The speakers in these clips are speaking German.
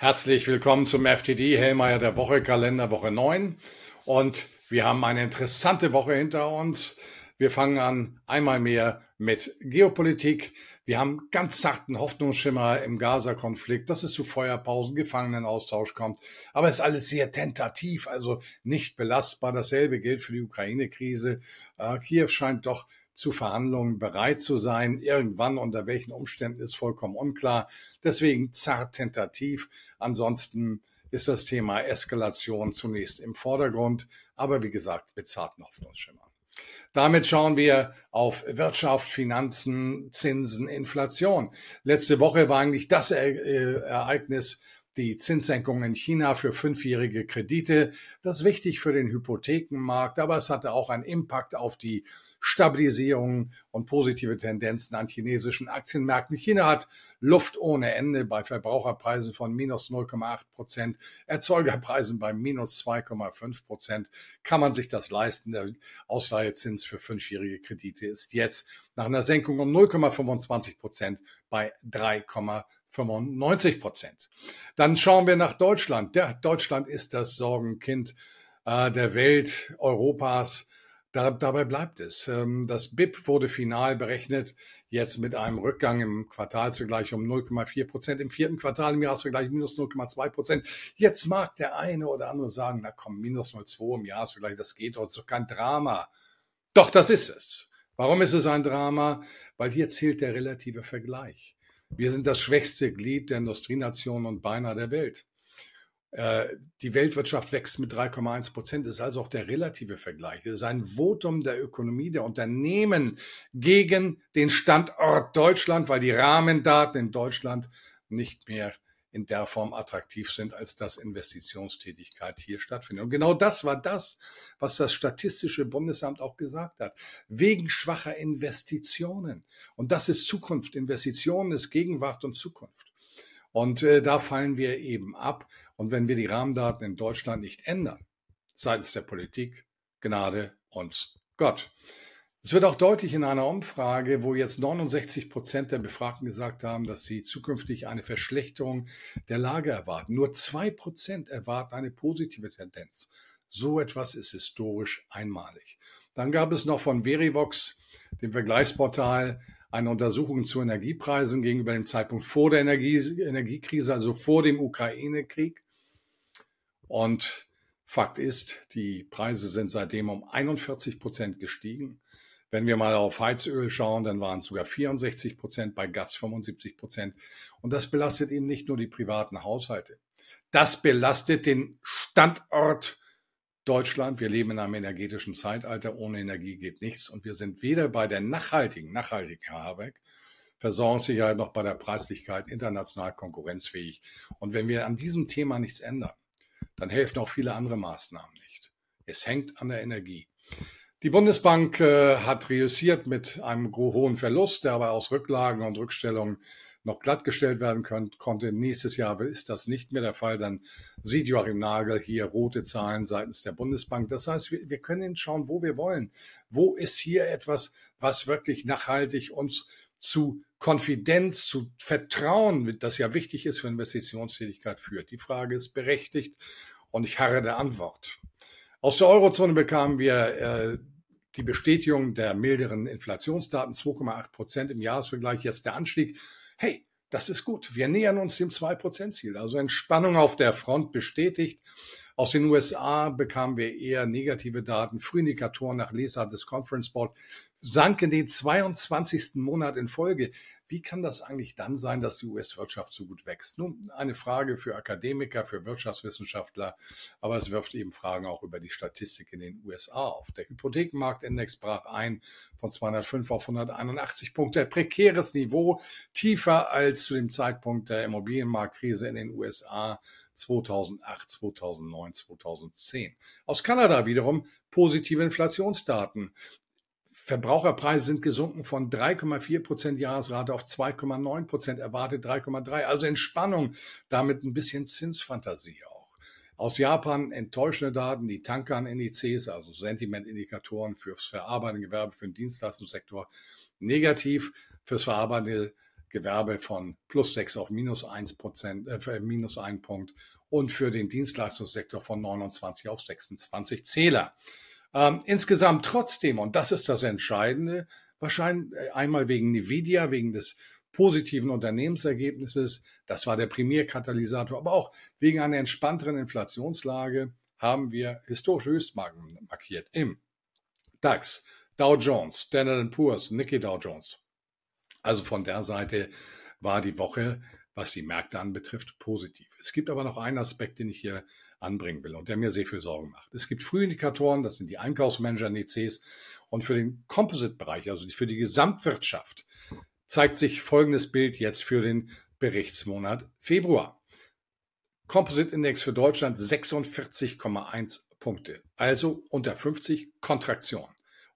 Herzlich willkommen zum FTD Hellmeier der Woche, Kalender Woche 9. Und wir haben eine interessante Woche hinter uns. Wir fangen an einmal mehr mit Geopolitik. Wir haben ganz zarten Hoffnungsschimmer im Gaza-Konflikt, dass es zu Feuerpausen, Gefangenenaustausch kommt. Aber es ist alles sehr tentativ, also nicht belastbar. Dasselbe gilt für die Ukraine-Krise. Äh, Kiew scheint doch zu Verhandlungen bereit zu sein. Irgendwann unter welchen Umständen ist vollkommen unklar. Deswegen zart tentativ. Ansonsten ist das Thema Eskalation zunächst im Vordergrund, aber wie gesagt mit zarten Hoffnungsschimmern. Damit schauen wir auf Wirtschaft, Finanzen, Zinsen, Inflation. Letzte Woche war eigentlich das Ereignis die Zinssenkung in China für fünfjährige Kredite. Das ist wichtig für den Hypothekenmarkt, aber es hatte auch einen Impact auf die Stabilisierung und positive Tendenzen an chinesischen Aktienmärkten. China hat Luft ohne Ende bei Verbraucherpreisen von minus 0,8 Prozent, Erzeugerpreisen bei minus 2,5 Prozent. Kann man sich das leisten? Der Ausleihezins für fünfjährige Kredite ist jetzt nach einer Senkung um 0,25 Prozent bei 3,95 Prozent. Dann schauen wir nach Deutschland. Der, Deutschland ist das Sorgenkind äh, der Welt, Europas. Da, dabei bleibt es. Ähm, das BIP wurde final berechnet, jetzt mit einem Rückgang im Quartalsvergleich um 0,4 Prozent, im vierten Quartal im Jahresvergleich minus 0,2 Prozent. Jetzt mag der eine oder andere sagen, na komm, minus 0,2 im Jahresvergleich, das geht doch, doch kein Drama. Doch, das ist es. Warum ist es ein Drama? Weil hier zählt der relative Vergleich. Wir sind das schwächste Glied der Industrienation und beinahe der Welt. Äh, die Weltwirtschaft wächst mit 3,1 Prozent, ist also auch der relative Vergleich. Es ist ein Votum der Ökonomie, der Unternehmen gegen den Standort Deutschland, weil die Rahmendaten in Deutschland nicht mehr in der Form attraktiv sind, als dass Investitionstätigkeit hier stattfindet. Und genau das war das, was das Statistische Bundesamt auch gesagt hat. Wegen schwacher Investitionen. Und das ist Zukunft. Investitionen ist Gegenwart und Zukunft. Und äh, da fallen wir eben ab. Und wenn wir die Rahmendaten in Deutschland nicht ändern, seitens der Politik, Gnade uns Gott. Es wird auch deutlich in einer Umfrage, wo jetzt 69 Prozent der Befragten gesagt haben, dass sie zukünftig eine Verschlechterung der Lage erwarten. Nur zwei Prozent erwarten eine positive Tendenz. So etwas ist historisch einmalig. Dann gab es noch von Verivox, dem Vergleichsportal, eine Untersuchung zu Energiepreisen gegenüber dem Zeitpunkt vor der Energie, Energiekrise, also vor dem Ukraine-Krieg. Und Fakt ist, die Preise sind seitdem um 41 Prozent gestiegen. Wenn wir mal auf Heizöl schauen, dann waren es sogar 64 Prozent, bei Gas 75 Prozent. Und das belastet eben nicht nur die privaten Haushalte. Das belastet den Standort Deutschland. Wir leben in einem energetischen Zeitalter. Ohne Energie geht nichts. Und wir sind weder bei der nachhaltigen, nachhaltigen Herr Habeck, Versorgungssicherheit noch bei der Preislichkeit international konkurrenzfähig. Und wenn wir an diesem Thema nichts ändern, dann helfen auch viele andere Maßnahmen nicht. Es hängt an der Energie. Die Bundesbank äh, hat reüssiert mit einem hohen Verlust, der aber aus Rücklagen und Rückstellungen noch glattgestellt werden könnt, konnte. Nächstes Jahr ist das nicht mehr der Fall. Dann sieht Joachim Nagel hier rote Zahlen seitens der Bundesbank. Das heißt, wir, wir können schauen, wo wir wollen. Wo ist hier etwas, was wirklich nachhaltig uns zu Konfidenz, zu Vertrauen, das ja wichtig ist für Investitionstätigkeit führt? Die Frage ist berechtigt und ich harre der Antwort. Aus der Eurozone bekamen wir äh, die Bestätigung der milderen Inflationsdaten, 2,8 Prozent im Jahresvergleich, jetzt der Anstieg. Hey, das ist gut. Wir nähern uns dem 2-Prozent-Ziel. Also Entspannung auf der Front bestätigt. Aus den USA bekamen wir eher negative Daten. Frühindikatoren nach Lesart des Conference Board sanken den 22. Monat in Folge. Wie kann das eigentlich dann sein, dass die US-Wirtschaft so gut wächst? Nun, eine Frage für Akademiker, für Wirtschaftswissenschaftler, aber es wirft eben Fragen auch über die Statistik in den USA auf. Der Hypothekenmarktindex brach ein von 205 auf 181 Punkte. Prekäres Niveau, tiefer als zu dem Zeitpunkt der Immobilienmarktkrise in den USA 2008, 2009, 2010. Aus Kanada wiederum positive Inflationsdaten. Verbraucherpreise sind gesunken von 3,4 Prozent Jahresrate auf 2,9 Prozent, erwartet 3,3. Also Entspannung, damit ein bisschen Zinsfantasie auch. Aus Japan enttäuschende Daten, die Tankan-Indizes, also Sentimentindikatoren fürs verarbeitende Gewerbe, für den Dienstleistungssektor negativ, fürs verarbeitende Gewerbe von plus 6 auf minus 1 Prozent, äh, minus 1 Punkt und für den Dienstleistungssektor von 29 auf 26 Zähler. Ähm, insgesamt trotzdem, und das ist das Entscheidende, wahrscheinlich äh, einmal wegen Nvidia, wegen des positiven Unternehmensergebnisses, das war der Primärkatalysator, aber auch wegen einer entspannteren Inflationslage haben wir historische Höchstmarken markiert im DAX, Dow Jones, Standard Poor's, Nikkei Dow Jones. Also von der Seite war die Woche, was die Märkte anbetrifft, positiv. Es gibt aber noch einen Aspekt, den ich hier anbringen will und der mir sehr viel Sorgen macht. Es gibt Frühindikatoren, das sind die Einkaufsmanager-Indizes und für den Composite-Bereich, also für die Gesamtwirtschaft, zeigt sich folgendes Bild jetzt für den Berichtsmonat Februar. Composite-Index für Deutschland 46,1 Punkte, also unter 50 Kontraktion.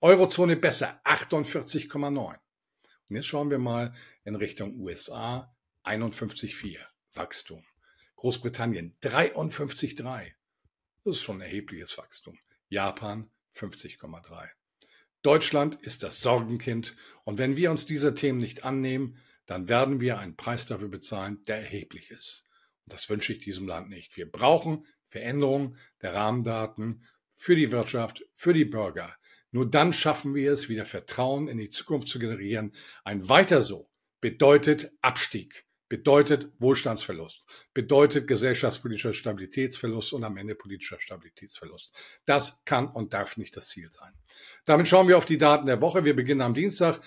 Eurozone besser 48,9. Und jetzt schauen wir mal in Richtung USA 51,4 Wachstum. Großbritannien 53,3. Das ist schon ein erhebliches Wachstum. Japan 50,3. Deutschland ist das Sorgenkind und wenn wir uns dieser Themen nicht annehmen, dann werden wir einen Preis dafür bezahlen, der erheblich ist. Und das wünsche ich diesem Land nicht. Wir brauchen Veränderungen der Rahmendaten für die Wirtschaft, für die Bürger. Nur dann schaffen wir es, wieder Vertrauen in die Zukunft zu generieren. Ein weiter so bedeutet Abstieg bedeutet Wohlstandsverlust, bedeutet gesellschaftspolitischer Stabilitätsverlust und am Ende politischer Stabilitätsverlust. Das kann und darf nicht das Ziel sein. Damit schauen wir auf die Daten der Woche. Wir beginnen am Dienstag.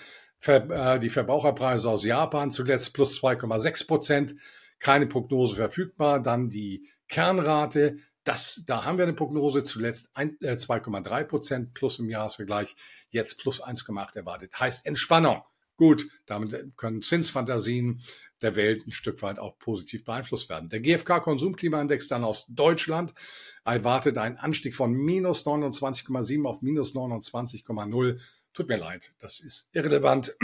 Äh, die Verbraucherpreise aus Japan zuletzt plus 2,6 Prozent. Keine Prognose verfügbar. Dann die Kernrate. Das, da haben wir eine Prognose zuletzt 2,3 äh, Prozent plus im Jahresvergleich. Jetzt plus 1,8 erwartet. Heißt Entspannung. Gut, damit können Zinsfantasien der Welt ein Stück weit auch positiv beeinflusst werden. Der GfK-Konsumklimaindex dann aus Deutschland erwartet einen Anstieg von minus 29,7 auf minus 29,0. Tut mir leid, das ist irrelevant.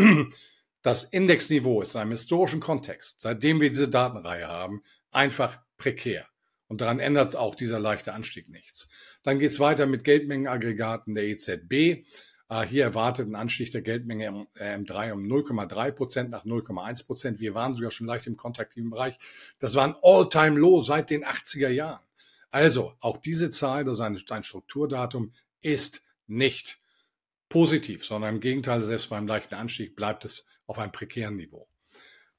Das Indexniveau ist in einem historischen Kontext, seitdem wir diese Datenreihe haben, einfach prekär. Und daran ändert auch dieser leichte Anstieg nichts. Dann geht es weiter mit Geldmengenaggregaten der EZB. Ah, hier erwartet ein Anstieg der Geldmenge im M3 äh, um 0,3 Prozent nach 0,1 Prozent. Wir waren sogar schon leicht im kontraktiven Bereich. Das war ein All-Time-Low seit den 80er Jahren. Also auch diese Zahl, das ist ein, ein Strukturdatum, ist nicht positiv, sondern im Gegenteil, selbst beim leichten Anstieg bleibt es auf einem prekären Niveau.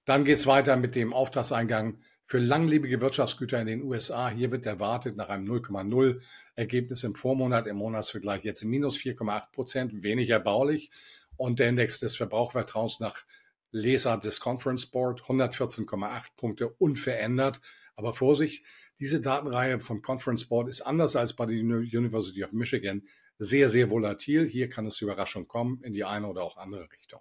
Dann geht es weiter mit dem Auftragseingang für langlebige Wirtschaftsgüter in den USA. Hier wird erwartet nach einem 0,0 Ergebnis im Vormonat, im Monatsvergleich jetzt minus 4,8 Prozent, wenig erbaulich. Und der Index des Verbrauchvertrauens nach Leser des Conference Board 114,8 Punkte unverändert. Aber Vorsicht, diese Datenreihe vom Conference Board ist anders als bei der University of Michigan sehr, sehr volatil. Hier kann es Überraschung kommen in die eine oder auch andere Richtung.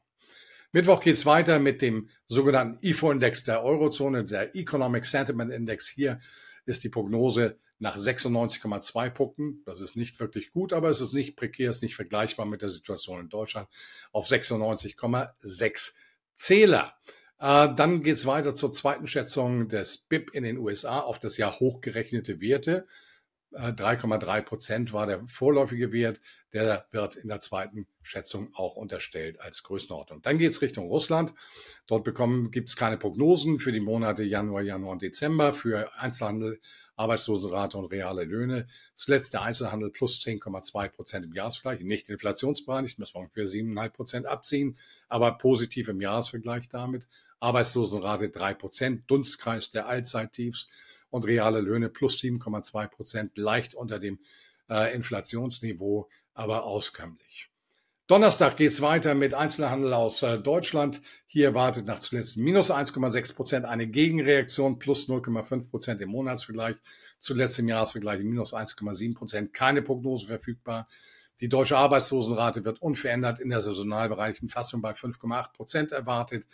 Mittwoch geht es weiter mit dem sogenannten IFO-Index der Eurozone, der Economic Sentiment Index. Hier ist die Prognose nach 96,2 Punkten. Das ist nicht wirklich gut, aber es ist nicht prekär, es ist nicht vergleichbar mit der Situation in Deutschland auf 96,6 Zähler. Äh, dann geht es weiter zur zweiten Schätzung des BIP in den USA auf das Jahr hochgerechnete Werte. 3,3 äh, Prozent war der vorläufige Wert. Der wird in der zweiten Schätzung auch unterstellt als Größenordnung. Dann geht es Richtung Russland. Dort gibt es keine Prognosen für die Monate Januar, Januar und Dezember für Einzelhandel, Arbeitslosenrate und reale Löhne. Zuletzt der Einzelhandel plus 10,2 Prozent im Jahresvergleich, nicht inflationsbereinigt, müssen wir ungefähr 7,5 Prozent abziehen, aber positiv im Jahresvergleich damit. Arbeitslosenrate 3 Prozent, Dunstkreis der Allzeittiefs und reale Löhne plus 7,2 Prozent, leicht unter dem äh, Inflationsniveau, aber auskömmlich. Donnerstag geht es weiter mit Einzelhandel aus äh, Deutschland. Hier erwartet nach zuletzt minus 1,6 Prozent eine Gegenreaktion plus 0,5 Prozent im Monatsvergleich. Zuletzt im Jahresvergleich minus 1,7 Prozent. Keine Prognose verfügbar. Die deutsche Arbeitslosenrate wird unverändert in der saisonalbereichen Fassung bei 5,8 Prozent erwartet.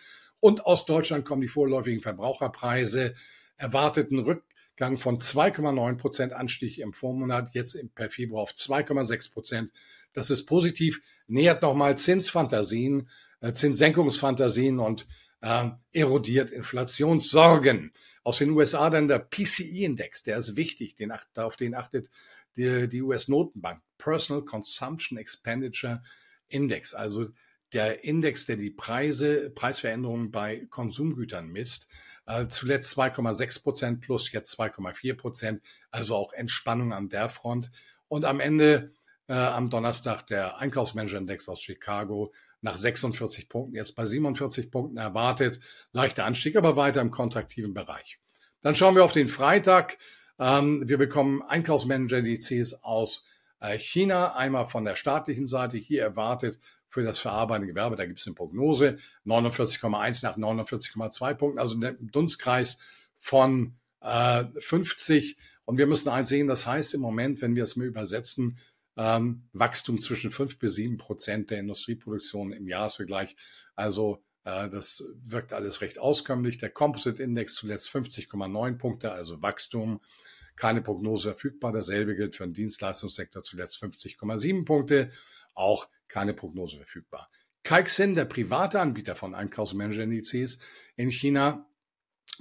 Und aus Deutschland kommen die vorläufigen Verbraucherpreise erwarteten Rückgang von 2,9 Prozent Anstieg im Vormonat, jetzt per Februar auf 2,6 Prozent. Das ist positiv, nähert nochmal Zinsfantasien, äh, Zinssenkungsfantasien und äh, erodiert Inflationssorgen. Aus den USA dann der PCE-Index, der ist wichtig, den, auf den achtet die, die US-Notenbank, Personal Consumption Expenditure Index, also der Index, der die Preise, Preisveränderungen bei Konsumgütern misst. Äh, zuletzt 2,6 Prozent plus, jetzt 2,4 Prozent. Also auch Entspannung an der Front. Und am Ende äh, am Donnerstag der Einkaufsmanager-Index aus Chicago nach 46 Punkten, jetzt bei 47 Punkten erwartet. Leichter Anstieg, aber weiter im kontraktiven Bereich. Dann schauen wir auf den Freitag. Ähm, wir bekommen Einkaufsmanager-Indizes aus China, einmal von der staatlichen Seite hier erwartet für das verarbeitende Gewerbe, da gibt es eine Prognose, 49,1 nach 49,2 Punkten, also ein Dunstkreis von äh, 50. Und wir müssen eins sehen, das heißt im Moment, wenn wir es mal übersetzen, ähm, Wachstum zwischen 5 bis 7 Prozent der Industrieproduktion im Jahresvergleich. Also äh, das wirkt alles recht auskömmlich. Der Composite Index zuletzt 50,9 Punkte, also Wachstum keine Prognose verfügbar. Dasselbe gilt für den Dienstleistungssektor zuletzt 50,7 Punkte, auch keine Prognose verfügbar. Kaixin, der private Anbieter von Einkaufsmanager-Indizes in China,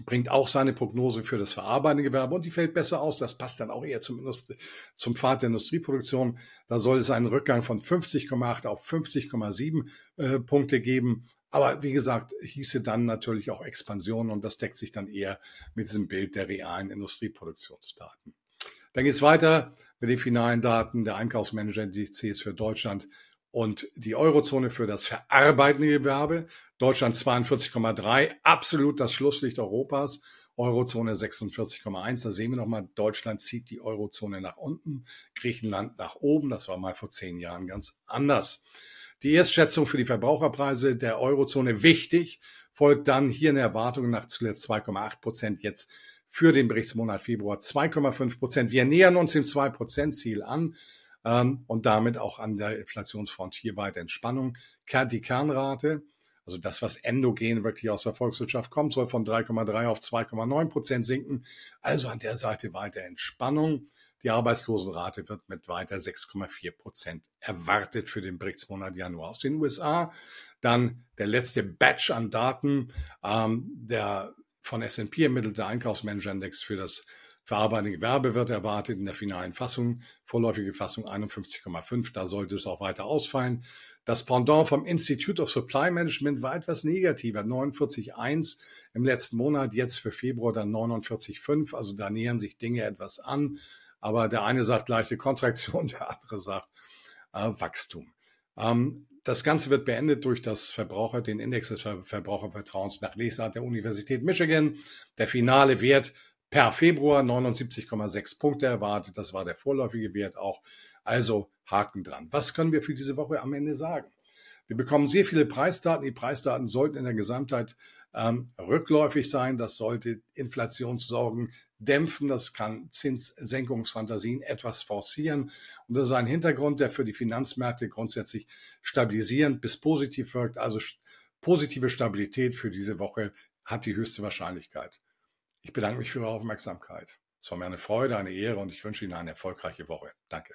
bringt auch seine Prognose für das verarbeitende Gewerbe und die fällt besser aus. Das passt dann auch eher zum, Industrie, zum Pfad der Industrieproduktion. Da soll es einen Rückgang von 50,8 auf 50,7 äh, Punkte geben. Aber wie gesagt, hieße dann natürlich auch Expansion und das deckt sich dann eher mit diesem Bild der realen Industrieproduktionsdaten. Dann geht es weiter mit den finalen Daten der Einkaufsmanager-Indizes für Deutschland und die Eurozone für das verarbeitende Gewerbe. Deutschland 42,3, absolut das Schlusslicht Europas. Eurozone 46,1. Da sehen wir nochmal, Deutschland zieht die Eurozone nach unten, Griechenland nach oben. Das war mal vor zehn Jahren ganz anders. Die Erstschätzung für die Verbraucherpreise der Eurozone wichtig, folgt dann hier eine Erwartung nach zuletzt 2,8 Prozent, jetzt für den Berichtsmonat Februar 2,5 Prozent. Wir nähern uns dem 2 Prozent Ziel an ähm, und damit auch an der Inflationsfront hier weiter Entspannung. Die Kernrate, also das, was endogen wirklich aus der Volkswirtschaft kommt, soll von 3,3 auf 2,9 Prozent sinken. Also an der Seite weiter Entspannung. Die Arbeitslosenrate wird mit weiter 6,4 Prozent erwartet für den Berichtsmonat Januar aus den USA. Dann der letzte Batch an Daten, ähm, der von S&P ermittelte Einkaufsmanager-Index für das verarbeitende Gewerbe wird erwartet in der finalen Fassung, vorläufige Fassung 51,5. Da sollte es auch weiter ausfallen. Das Pendant vom Institute of Supply Management war etwas negativer, 49,1 im letzten Monat, jetzt für Februar dann 49,5. Also da nähern sich Dinge etwas an. Aber der eine sagt leichte Kontraktion, der andere sagt äh, Wachstum. Ähm, das Ganze wird beendet durch das Verbraucher, den Index des Verbrauchervertrauens nach Lesart der Universität Michigan. Der finale Wert per Februar 79,6 Punkte erwartet. Das war der vorläufige Wert auch. Also Haken dran. Was können wir für diese Woche am Ende sagen? Wir bekommen sehr viele Preisdaten. Die Preisdaten sollten in der Gesamtheit ähm, rückläufig sein. Das sollte Inflationssorgen dämpfen. Das kann Zinssenkungsfantasien etwas forcieren. Und das ist ein Hintergrund, der für die Finanzmärkte grundsätzlich stabilisierend bis positiv wirkt. Also positive Stabilität für diese Woche hat die höchste Wahrscheinlichkeit. Ich bedanke mich für Ihre Aufmerksamkeit. Es war mir eine Freude, eine Ehre und ich wünsche Ihnen eine erfolgreiche Woche. Danke.